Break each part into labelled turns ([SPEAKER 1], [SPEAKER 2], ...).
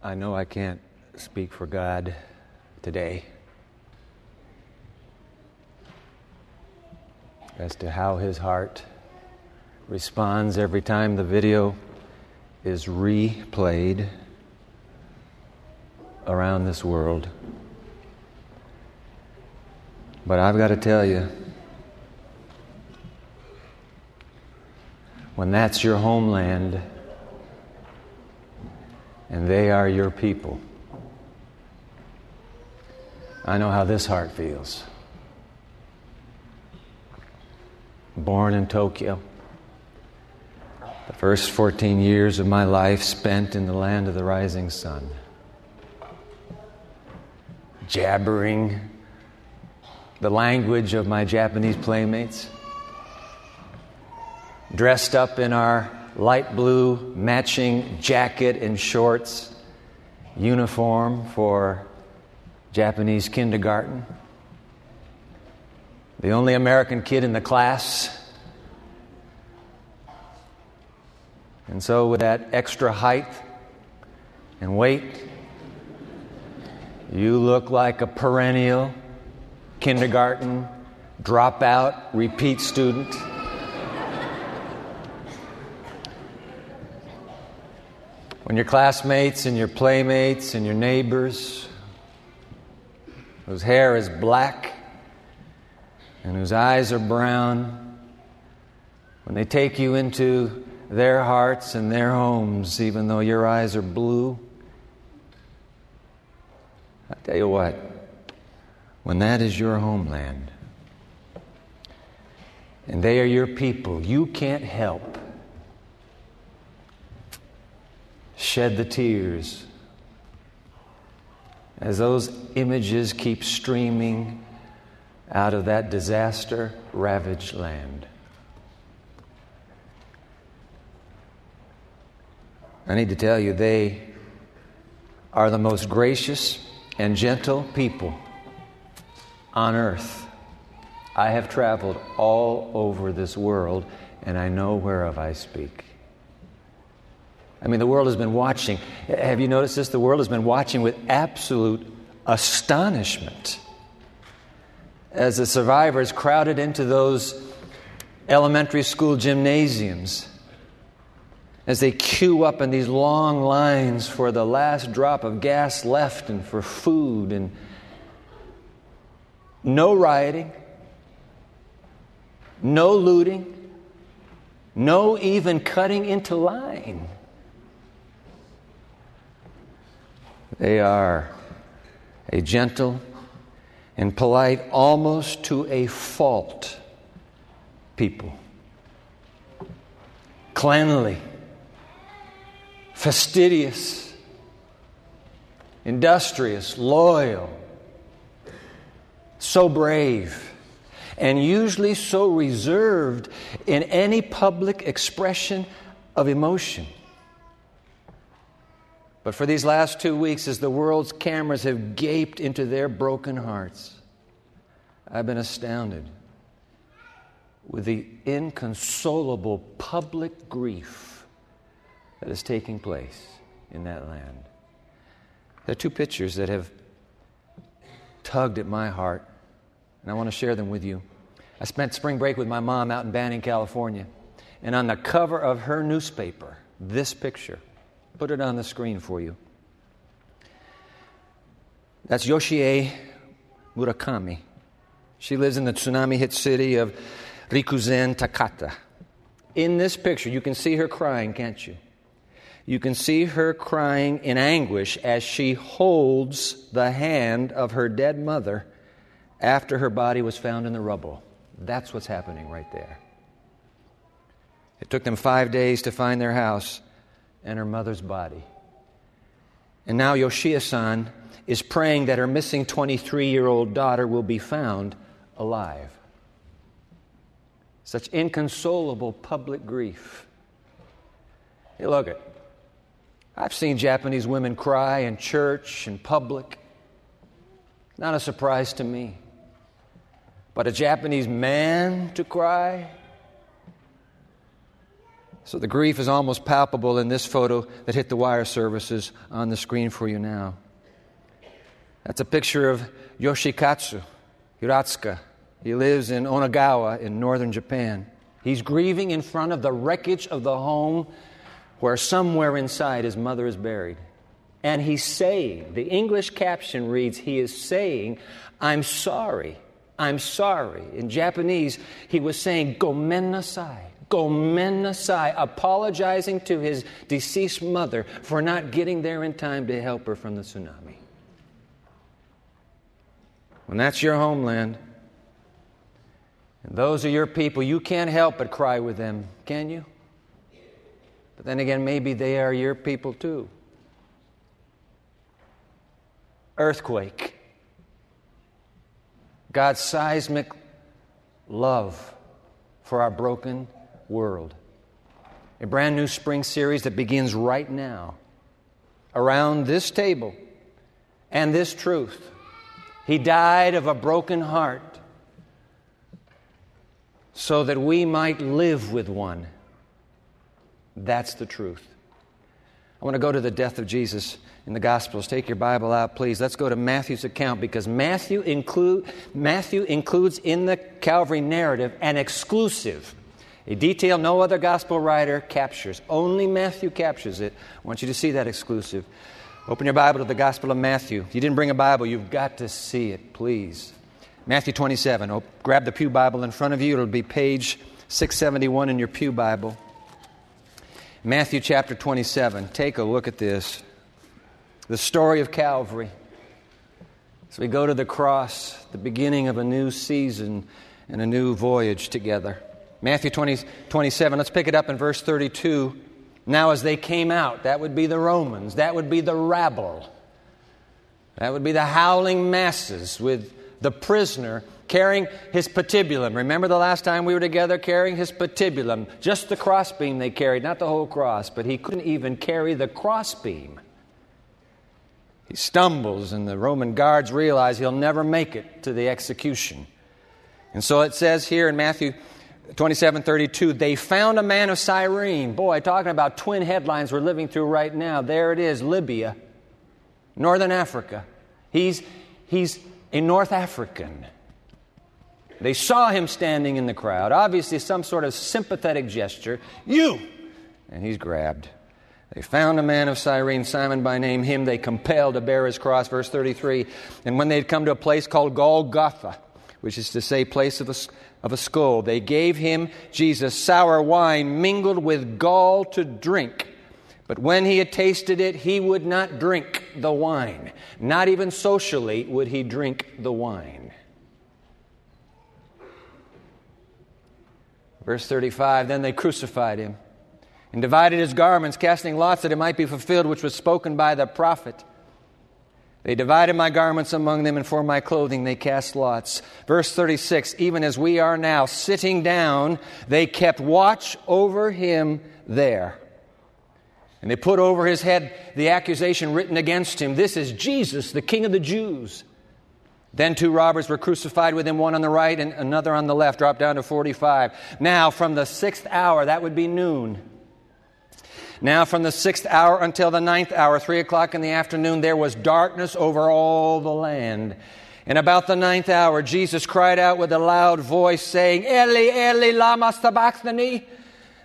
[SPEAKER 1] I know I can't speak for God today as to how his heart responds every time the video is replayed around this world. But I've got to tell you, when that's your homeland and they are your people, I know how this heart feels. Born in Tokyo, the first 14 years of my life spent in the land of the rising sun, jabbering the language of my Japanese playmates, dressed up in our light blue matching jacket and shorts uniform for Japanese kindergarten. The only American kid in the class. And so, with that extra height and weight, you look like a perennial kindergarten dropout, repeat student. When your classmates and your playmates and your neighbors, whose hair is black and whose eyes are brown, when they take you into their hearts and their homes, even though your eyes are blue, I tell you what, when that is your homeland and they are your people, you can't help shed the tears as those images keep streaming out of that disaster ravaged land. I need to tell you, they are the most gracious and gentle people on earth. I have traveled all over this world, and I know whereof I speak. I mean, the world has been watching. Have you noticed this? The world has been watching with absolute astonishment as the survivors crowded into those elementary school gymnasiums, as they queue up in these long lines for the last drop of gas left and for food and no rioting, no looting, no even cutting into line. They are a gentle and polite, almost to a fault people. Cleanly, fastidious, industrious, loyal, so brave, and usually so reserved in any public expression of emotion. But for these last two weeks, as the world's cameras have gaped into their broken hearts, I've been astounded with the inconsolable public grief that is taking place in that land. There are two pictures that have tugged at my heart, and I want to share them with you. I spent spring break with my mom out in Banning, California, and on the cover of her newspaper, this picture. Put it on the screen for you. That's Yoshie Murakami. She lives in the tsunami hit city of Rikuzentakata. In this picture, you can see her crying, can't you? You can see her crying in anguish as she holds the hand of her dead mother after her body was found in the rubble. That's what's happening right there. It took them five days to find their house and her mother's body. And now Yoshie san is praying that her missing 23 year old daughter will be found alive. Such inconsolable public grief. Hey, look it. I've seen Japanese women cry in church and public. Not a surprise to me. But a Japanese man to cry? So the grief is almost palpable in this photo that hit the wire services on the screen for you now. That's a picture of Yoshikatsu Hiratsuka. He lives in Onagawa in northern Japan. He's grieving in front of the wreckage of the home where somewhere inside his mother is buried. And he's saying, the English caption reads, he is saying, I'm sorry. I'm sorry. In Japanese, he was saying, Gomen nasai. Gomen nasai, apologizing to his deceased mother for not getting there in time to help her from the tsunami. When that's your homeland, and those are your people, you can't help but cry with them, can you? But then again, maybe they are your people too. Earthquake. God's seismic love for our broken world. A brand new spring series that begins right now around this table and this truth. He died of a broken heart so that we might live with one. That's the truth. I want to go to the death of Jesus in the Gospels. Take your Bible out, please. Let's go to Matthew's account because Matthew, include, Matthew includes in the Calvary narrative an exclusive a detail no other gospel writer captures. Only Matthew captures it. I want you to see that exclusive. Open your Bible to the Gospel of Matthew. If you didn't bring a Bible, you've got to see it, please. Matthew 27. Oh, grab the Pew Bible in front of you. It'll be page 671 in your Pew Bible. Matthew chapter 27. Take a look at this. The story of Calvary. So we go to the cross, the beginning of a new season and a new voyage together. Matthew 20, 27, let's pick it up in verse 32. Now, as they came out, that would be the Romans, that would be the rabble, that would be the howling masses with the prisoner carrying his patibulum. Remember the last time we were together carrying his patibulum? Just the crossbeam they carried, not the whole cross, but he couldn't even carry the crossbeam. He stumbles, and the Roman guards realize he'll never make it to the execution. And so it says here in Matthew 27 32, they found a man of Cyrene. Boy, talking about twin headlines we're living through right now. There it is, Libya, Northern Africa. He's, he's a North African. They saw him standing in the crowd, obviously, some sort of sympathetic gesture. You! And he's grabbed. They found a man of Cyrene, Simon by name. Him they compelled to bear his cross. Verse 33. And when they had come to a place called Golgotha, which is to say, place of a, of a skull, they gave him, Jesus, sour wine mingled with gall to drink. But when he had tasted it, he would not drink the wine. Not even socially would he drink the wine. Verse 35 Then they crucified him and divided his garments, casting lots that it might be fulfilled, which was spoken by the prophet. They divided my garments among them, and for my clothing they cast lots. Verse 36 Even as we are now sitting down, they kept watch over him there. And they put over his head the accusation written against him This is Jesus, the King of the Jews. Then two robbers were crucified with him, one on the right and another on the left, dropped down to 45. Now, from the sixth hour, that would be noon. Now, from the sixth hour until the ninth hour, three o'clock in the afternoon, there was darkness over all the land. And about the ninth hour, Jesus cried out with a loud voice, saying, Eli, Eli, lama sabachthani?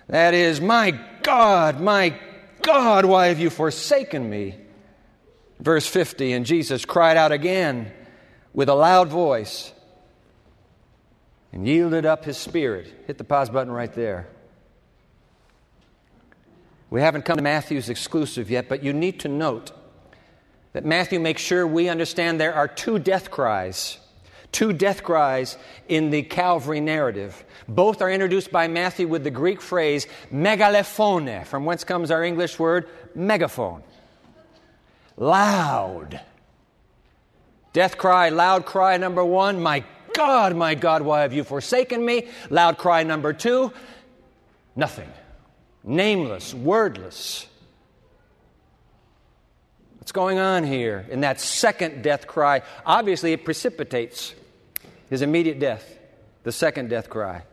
[SPEAKER 1] That is, My God, my God, why have you forsaken me? Verse 50, and Jesus cried out again with a loud voice and yielded up his spirit. Hit the pause button right there. We haven't come to Matthew's exclusive yet, but you need to note that Matthew makes sure we understand there are two death cries. Two death cries in the Calvary narrative. Both are introduced by Matthew with the Greek phrase megalephone, from whence comes our English word megaphone. Loud. Death cry, loud cry number one, my God, my God, why have you forsaken me? Loud cry number two, nothing nameless, wordless. What's going on here in that second death cry? Obviously, it precipitates his immediate death, the second death cry.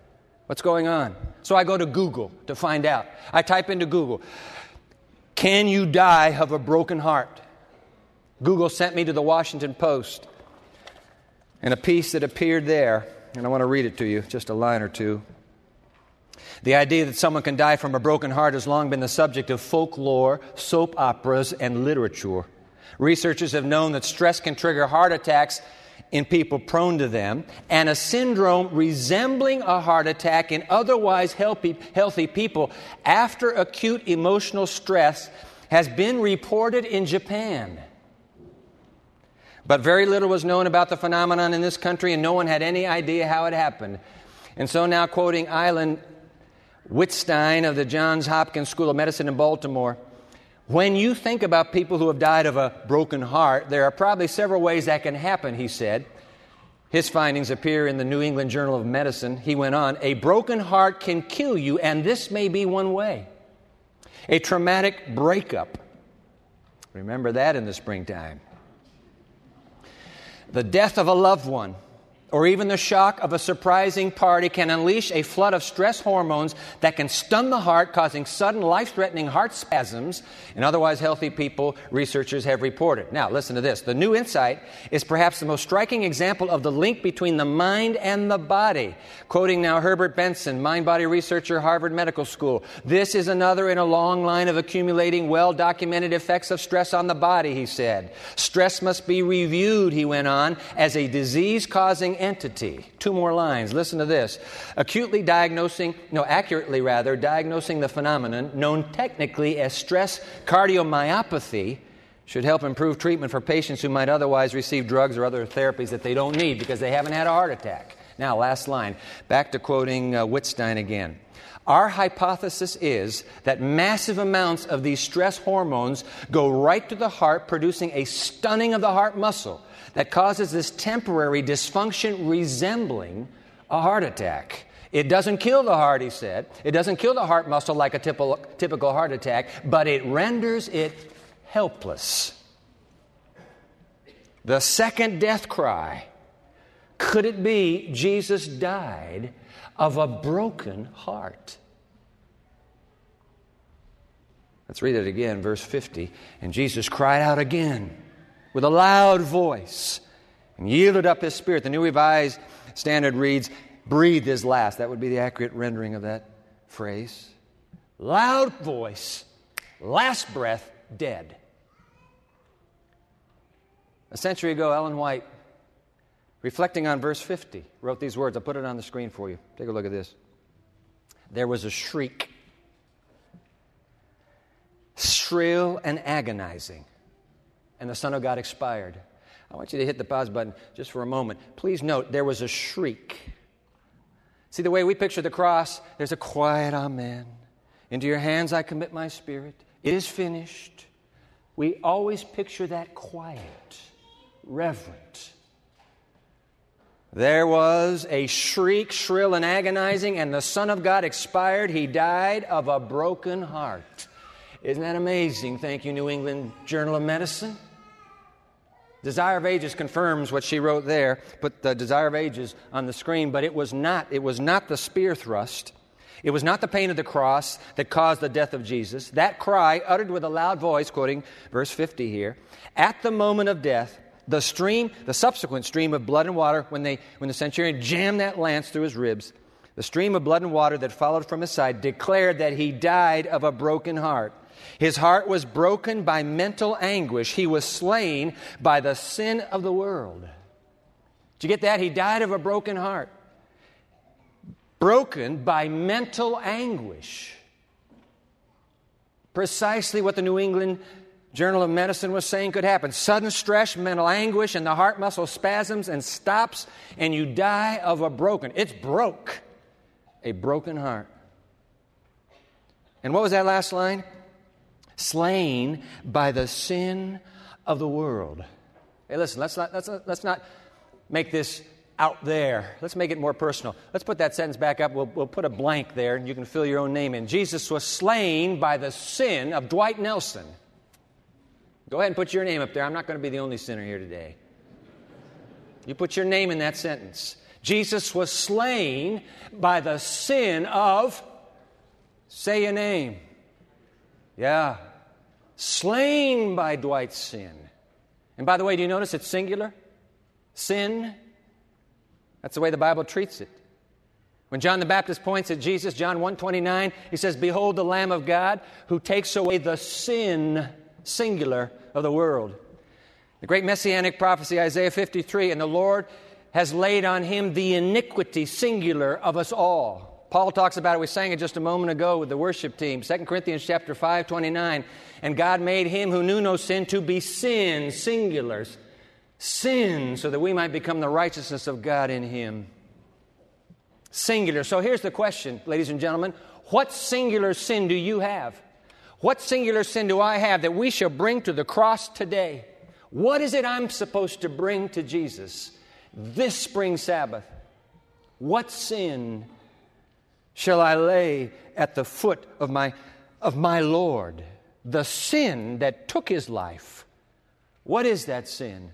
[SPEAKER 1] What's going on? So I go to Google to find out. I type into Google, Can you die of a broken heart? Google sent me to the Washington Post and a piece that appeared there, and I want to read it to you, just a line or two. The idea that someone can die from a broken heart has long been the subject of folklore, soap operas, and literature. Researchers have known that stress can trigger heart attacks in people prone to them, and a syndrome resembling a heart attack in otherwise healthy, healthy people after acute emotional stress has been reported in Japan. But very little was known about the phenomenon in this country, and no one had any idea how it happened. And so now, quoting Ilan Wittstein of the Johns Hopkins School of Medicine in Baltimore, when you think about people who have died of a broken heart, there are probably several ways that can happen, he said. His findings appear in the New England Journal of Medicine. He went on, a broken heart can kill you, and this may be one way. A traumatic breakup. Remember that in the springtime the death of a loved one, or even the shock of a surprising party can unleash a flood of stress hormones that can stun the heart, causing sudden life threatening heart spasms in otherwise healthy people, researchers have reported. Now, listen to this. The new insight is perhaps the most striking example of the link between the mind and the body. Quoting now Herbert Benson, mind body researcher, Harvard Medical School. This is another in a long line of accumulating well documented effects of stress on the body, he said. Stress must be reviewed, he went on, as a disease causing entity. Two more lines. Listen to this. Acutely diagnosing, no, accurately rather, diagnosing the phenomenon known technically as stress cardiomyopathy should help improve treatment for patients who might otherwise receive drugs or other therapies that they don't need because they haven't had a heart attack. Now, last line. Back to quoting uh, Wittstein again. Our hypothesis is that massive amounts of these stress hormones go right to the heart, producing a stunning of the heart muscle that causes this temporary dysfunction resembling a heart attack. It doesn't kill the heart, he said. It doesn't kill the heart muscle like a typical, typical heart attack, but it renders it helpless. The second death cry could it be Jesus died of a broken heart? Let's read it again, verse 50. And Jesus cried out again with a loud voice and yielded up his spirit. The New Revised Standard reads, breathed his last. That would be the accurate rendering of that phrase. Loud voice, last breath, dead. A century ago, Ellen White, reflecting on verse 50, wrote these words. I'll put it on the screen for you. Take a look at this. There was a shriek, shrill and agonizing and the Son of God expired. I want you to hit the pause button just for a moment. Please note there was a shriek. See, the way we picture the cross, there's a quiet amen. Into your hands I commit my spirit. It is finished. We always picture that quiet, reverent. There was a shriek, shrill and agonizing, and the Son of God expired. He died of a broken heart. Isn't that amazing? Thank you, New England Journal of Medicine. Desire of Ages confirms what she wrote there. Put the Desire of Ages on the screen, but it was not, it was not the spear thrust. It was not the pain of the cross that caused the death of Jesus. That cry, uttered with a loud voice, quoting verse 50 here, at the moment of death, the stream, the subsequent stream of blood and water, when, they, when the centurion jammed that lance through his ribs, the stream of blood and water that followed from his side declared that he died of a broken heart. His heart was broken by mental anguish. He was slain by the sin of the world. Did you get that? He died of a broken heart. Broken by mental anguish. Precisely what the New England Journal of Medicine was saying could happen. Sudden stress, mental anguish, and the heart muscle spasms and stops, and you die of a broken. It's broke. A broken heart. And what was that last line? Slain by the sin of the world. Hey, listen, let's not, let's, let's not make this out there. Let's make it more personal. Let's put that sentence back up. We'll, we'll put a blank there, and you can fill your own name in. Jesus was slain by the sin of Dwight Nelson. Go ahead and put your name up there. I'm not going to be the only sinner here today. You put your name in that sentence. Jesus was slain by the sin of Say your name. Yeah. Slain by Dwight's sin. And by the way, do you notice it's singular? Sin. That's the way the Bible treats it. When John the Baptist points at Jesus, John 1:29, he says, "Behold the Lamb of God who takes away the sin singular of the world." The great messianic prophecy Isaiah 53, and the Lord has laid on him the iniquity singular of us all. Paul talks about it. We sang it just a moment ago with the worship team. 2 Corinthians chapter 5, 29. And God made him who knew no sin to be sin, singulars. Sin, so that we might become the righteousness of God in him. Singular. So here's the question, ladies and gentlemen. What singular sin do you have? What singular sin do I have that we shall bring to the cross today? What is it I'm supposed to bring to Jesus this spring Sabbath? What sin shall I lay at the foot of my, of my Lord? The sin that took his life. What is that sin?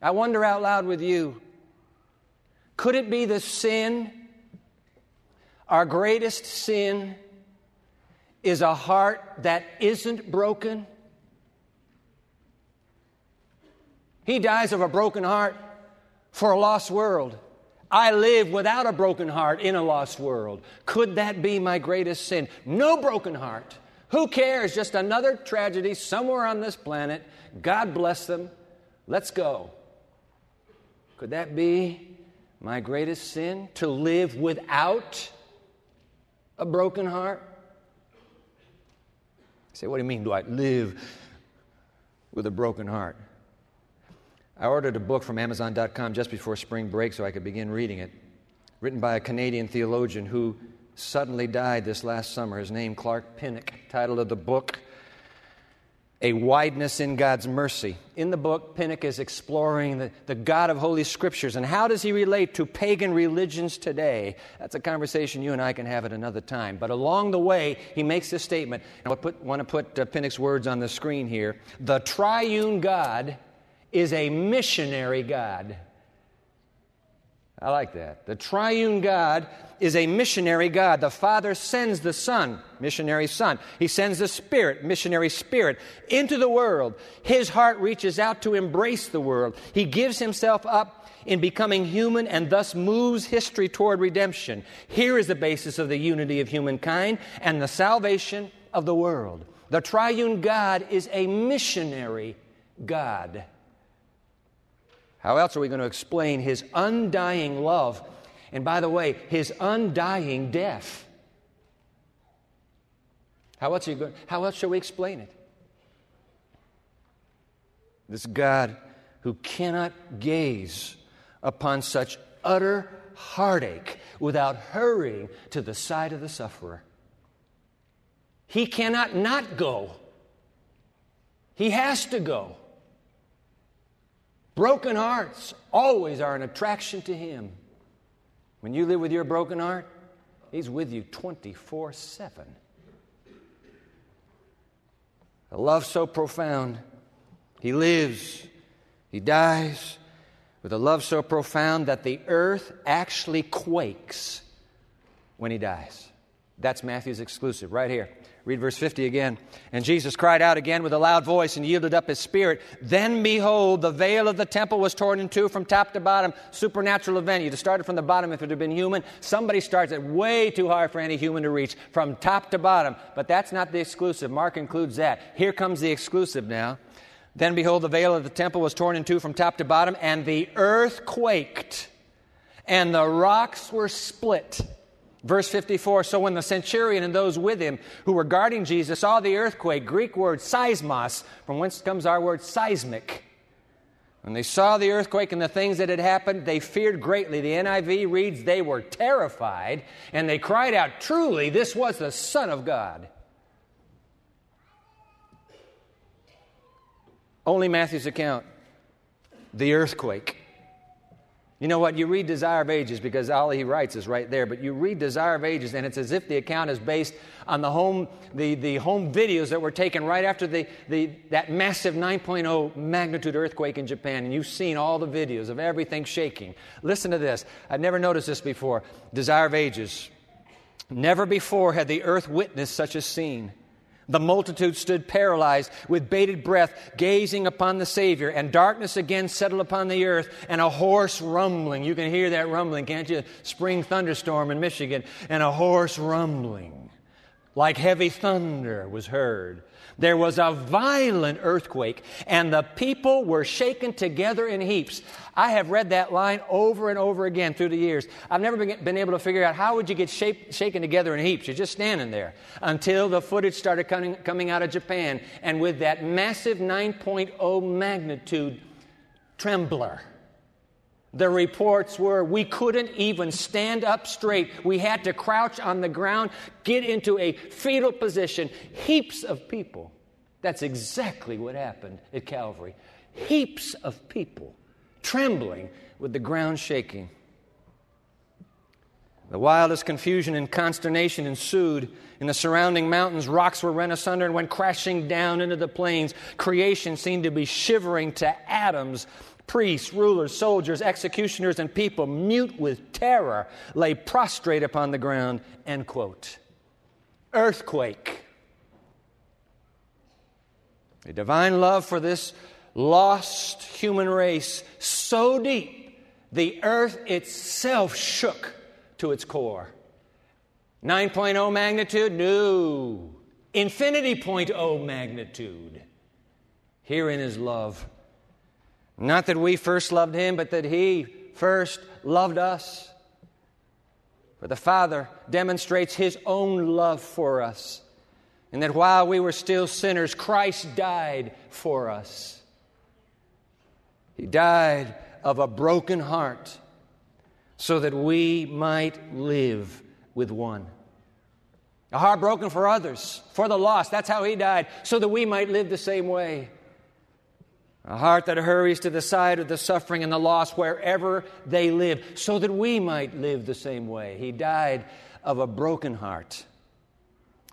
[SPEAKER 1] I wonder out loud with you could it be the sin? Our greatest sin is a heart that isn't broken. He dies of a broken heart for a lost world. I live without a broken heart in a lost world. Could that be my greatest sin? No broken heart. Who cares? Just another tragedy somewhere on this planet. God bless them. Let's go. Could that be my greatest sin? To live without a broken heart? I say, what do you mean, do I live with a broken heart? I ordered a book from Amazon.com just before spring break so I could begin reading it, written by a Canadian theologian who suddenly died this last summer. His name, Clark Pinnock. Title of the book, A Wideness in God's Mercy. In the book, Pinnock is exploring the, the God of Holy Scriptures and how does he relate to pagan religions today. That's a conversation you and I can have at another time. But along the way, he makes this statement. I want to put uh, Pinnock's words on the screen here. The triune God is a missionary God. I like that. The triune God is a missionary God. The Father sends the Son, missionary Son. He sends the Spirit, missionary Spirit, into the world. His heart reaches out to embrace the world. He gives himself up in becoming human and thus moves history toward redemption. Here is the basis of the unity of humankind and the salvation of the world. The triune God is a missionary God. How else are we going to explain his undying love? And by the way, his undying death. How else, are you going, how else shall we explain it? This God who cannot gaze upon such utter heartache without hurrying to the side of the sufferer. He cannot not go. He has to go. Broken hearts always are an attraction to Him. When you live with your broken heart, He's with you 24 7. A love so profound, He lives, He dies, with a love so profound that the earth actually quakes when He dies. That's Matthew's exclusive right here. Read verse 50 again. And Jesus cried out again with a loud voice and yielded up his spirit. Then behold, the veil of the temple was torn in two from top to bottom. Supernatural event. You'd have started from the bottom if it had been human. Somebody starts it way too high for any human to reach from top to bottom. But that's not the exclusive. Mark includes that. Here comes the exclusive now. Then behold, the veil of the temple was torn in two from top to bottom, and the earth quaked, and the rocks were split Verse 54 So when the centurion and those with him who were guarding Jesus saw the earthquake, Greek word seismos, from whence comes our word seismic. When they saw the earthquake and the things that had happened, they feared greatly. The NIV reads, They were terrified, and they cried out, Truly, this was the Son of God. Only Matthew's account, the earthquake. You know what? You read Desire of Ages because all he writes is right there, but you read Desire of Ages and it's as if the account is based on the home, the, the home videos that were taken right after the, the, that massive 9.0 magnitude earthquake in Japan. And you've seen all the videos of everything shaking. Listen to this. I'd never noticed this before. Desire of Ages. Never before had the earth witnessed such a scene. The multitude stood paralyzed with bated breath, gazing upon the Savior, and darkness again settled upon the earth, and a hoarse rumbling. You can hear that rumbling, can't you? Spring thunderstorm in Michigan, and a hoarse rumbling, like heavy thunder, was heard. There was a violent earthquake, and the people were shaken together in heaps. I have read that line over and over again through the years. I've never been, able to figure out how would you get shaken together in heaps. You're just standing there until the footage started coming, coming out of Japan, and with that massive 9.0 magnitude trembler. The reports were we couldn't even stand up straight. We had to crouch on the ground, get into a fetal position. Heaps of people. That's exactly what happened at Calvary. Heaps of people trembling with the ground shaking. The wildest confusion and consternation ensued. In the surrounding mountains, rocks were rent asunder and went crashing down into the plains. Creation seemed to be shivering to atoms priests, rulers, soldiers, executioners, and people, mute with terror, lay prostrate upon the ground. End quote. Earthquake. A divine love for this lost human race so deep, the earth itself shook to its core. 9.0 magnitude? No. Infinity point oh magnitude. Herein is love not that we first loved him, but that he first loved us. For the Father demonstrates his own love for us, and that while we were still sinners, Christ died for us. He died of a broken heart so that we might live with one. A heart broken for others, for the lost. That's how he died, so that we might live the same way. A heart that hurries to the side of the suffering and the loss wherever they live, so that we might live the same way. He died of a broken heart,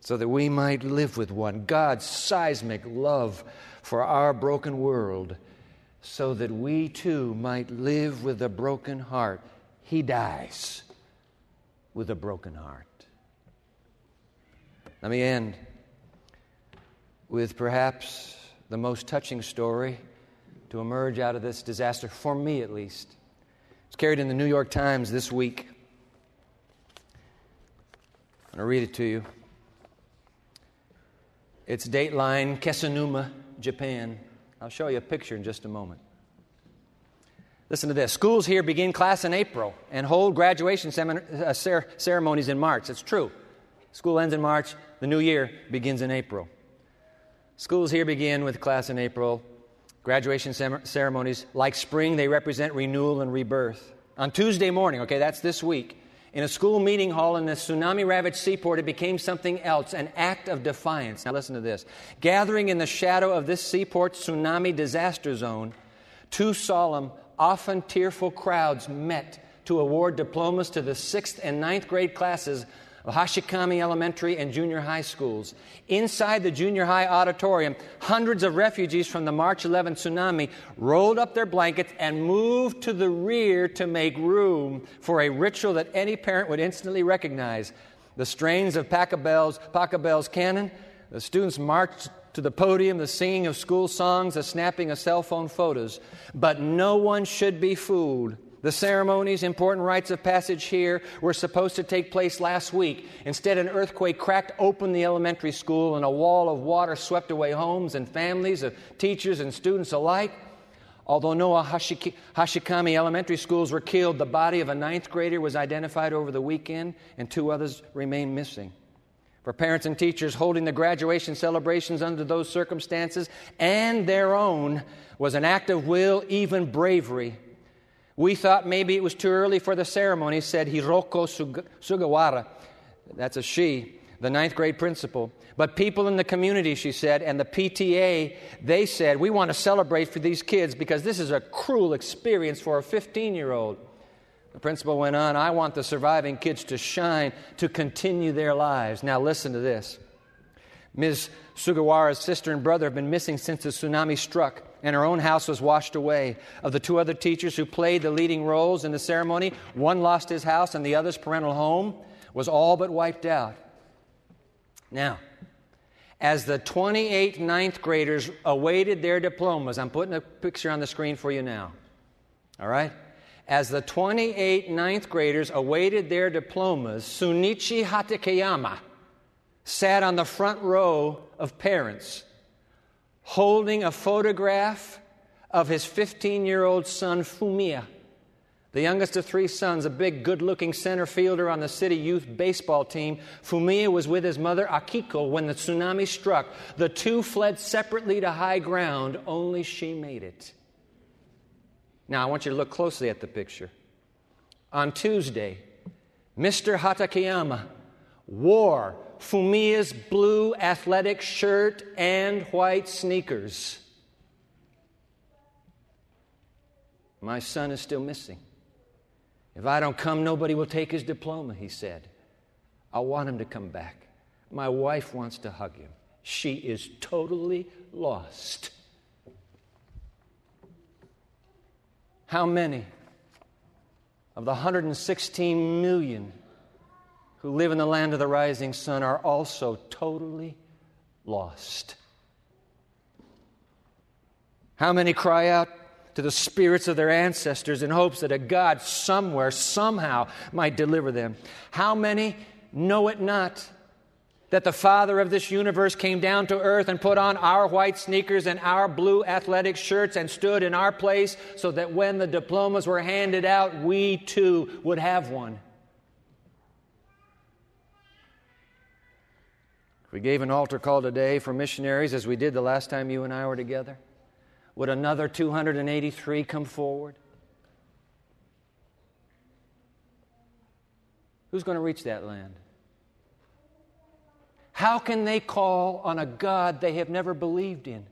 [SPEAKER 1] so that we might live with one. God's seismic love for our broken world, so that we too might live with a broken heart. He dies with a broken heart. Let me end with perhaps the most touching story to emerge out of this disaster, for me at least. It's carried in the New York Times this week. I'm going to read it to you. It's Dateline, Kesennuma, Japan. I'll show you a picture in just a moment. Listen to this. Schools here begin class in April and hold graduation uh, ceremonies in March. It's true. School ends in March, the new year begins in April. Schools here begin with class in April, Graduation ceremonies, like spring, they represent renewal and rebirth. On Tuesday morning, okay, that's this week, in a school meeting hall in the tsunami ravaged seaport, it became something else, an act of defiance. Now, listen to this. Gathering in the shadow of this seaport tsunami disaster zone, two solemn, often tearful crowds met to award diplomas to the sixth and ninth grade classes Hashikami Elementary and Junior High schools. Inside the junior high auditorium, hundreds of refugees from the March 11 tsunami rolled up their blankets and moved to the rear to make room for a ritual that any parent would instantly recognize. The strains of Pachelbel's, Pachelbel's canon, the students marched to the podium, the singing of school songs, the snapping of cell phone photos. But no one should be fooled the ceremonies, important rites of passage here, were supposed to take place last week. Instead, an earthquake cracked open the elementary school, and a wall of water swept away homes and families of teachers and students alike. Although no Hashik- Hashikami elementary schools were killed, the body of a ninth grader was identified over the weekend, and two others remain missing. For parents and teachers holding the graduation celebrations under those circumstances and their own was an act of will, even bravery we thought maybe it was too early for the ceremony, said Hiroko Sugawara. That's a she, the ninth grade principal. But people in the community, she said, and the PTA, they said, we want to celebrate for these kids because this is a cruel experience for a 15 year old. The principal went on, I want the surviving kids to shine, to continue their lives. Now, listen to this. Ms. Sugawara's sister and brother have been missing since the tsunami struck and her own house was washed away. Of the two other teachers who played the leading roles in the ceremony, one lost his house and the other's parental home was all but wiped out. Now, as the 28 ninth graders awaited their diplomas, I'm putting a picture on the screen for you now. All right? As the 28 ninth graders awaited their diplomas, Sunichi Hatakeyama sat on the front row of parents holding a photograph of his 15 year old son, Fumiya. The youngest of three sons, a big, good looking center fielder on the city youth baseball team, Fumiya was with his mother, Akiko, when the tsunami struck. The two fled separately to high ground, only she made it. Now, I want you to look closely at the picture. On Tuesday, Mr. Hatakeyama wore Fumiya's blue athletic shirt and white sneakers. My son is still missing. If I don't come, nobody will take his diploma, he said. I want him to come back. My wife wants to hug him. She is totally lost. How many of the 116 million who live in the land of the rising sun are also totally lost? How many cry out to the spirits of their ancestors in hopes that a God somewhere, somehow, might deliver them? How many know it not? that the Father of this universe came down to earth and put on our white sneakers and our blue athletic shirts and stood in our place so that when the diplomas were handed out, we too would have one. We gave an altar call today for missionaries as we did the last time you and I were together, would another 283 come forward? Who's going to reach that land? How can they call on a God they have never believed in?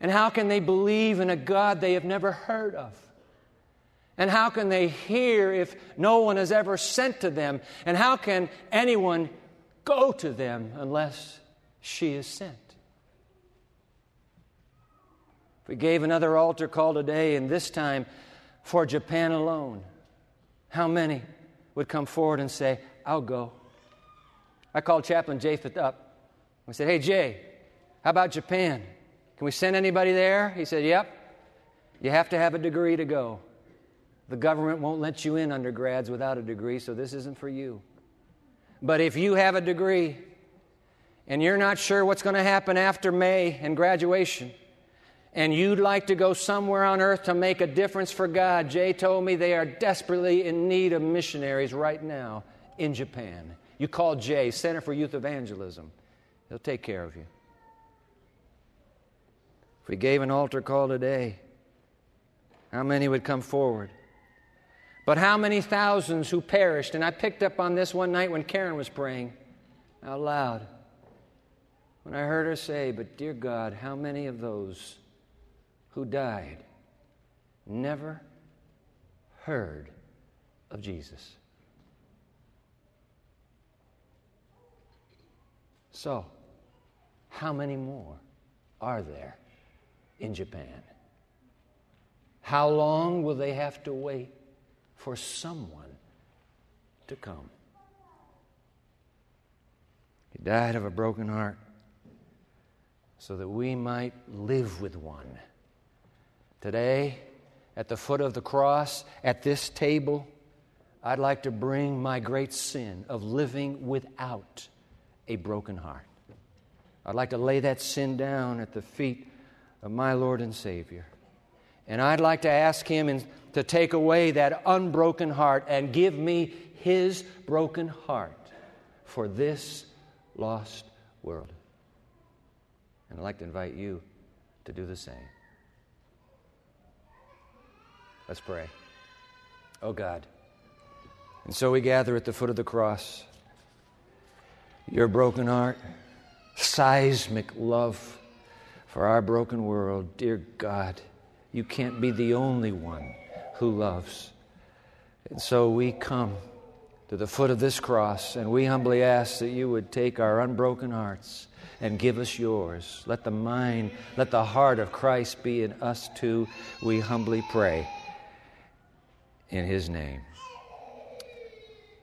[SPEAKER 1] And how can they believe in a God they have never heard of? And how can they hear if no one has ever sent to them? And how can anyone go to them unless she is sent? We gave another altar call today, and this time for Japan alone, how many would come forward and say, I'll go? I called Chaplain Japheth up. I said, Hey, Jay, how about Japan? Can we send anybody there? He said, Yep. You have to have a degree to go. The government won't let you in undergrads without a degree, so this isn't for you. But if you have a degree and you're not sure what's going to happen after May and graduation, and you'd like to go somewhere on earth to make a difference for God, Jay told me they are desperately in need of missionaries right now in Japan. You call Jay, Center for Youth Evangelism. He'll take care of you. If we gave an altar call today, how many would come forward? But how many thousands who perished? And I picked up on this one night when Karen was praying out loud. When I heard her say, But dear God, how many of those who died never heard of Jesus? So, how many more are there in Japan? How long will they have to wait for someone to come? He died of a broken heart so that we might live with one. Today, at the foot of the cross, at this table, I'd like to bring my great sin of living without a broken heart. I'd like to lay that sin down at the feet of my Lord and Savior. And I'd like to ask Him in, to take away that unbroken heart and give me His broken heart for this lost world. And I'd like to invite you to do the same. Let's pray. Oh God. And so we gather at the foot of the cross your broken heart, seismic love for our broken world. Dear God, you can't be the only one who loves. And so we come to the foot of this cross and we humbly ask that you would take our unbroken hearts and give us yours. Let the mind, let the heart of Christ be in us too, we humbly pray. In his name.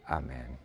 [SPEAKER 1] Amen.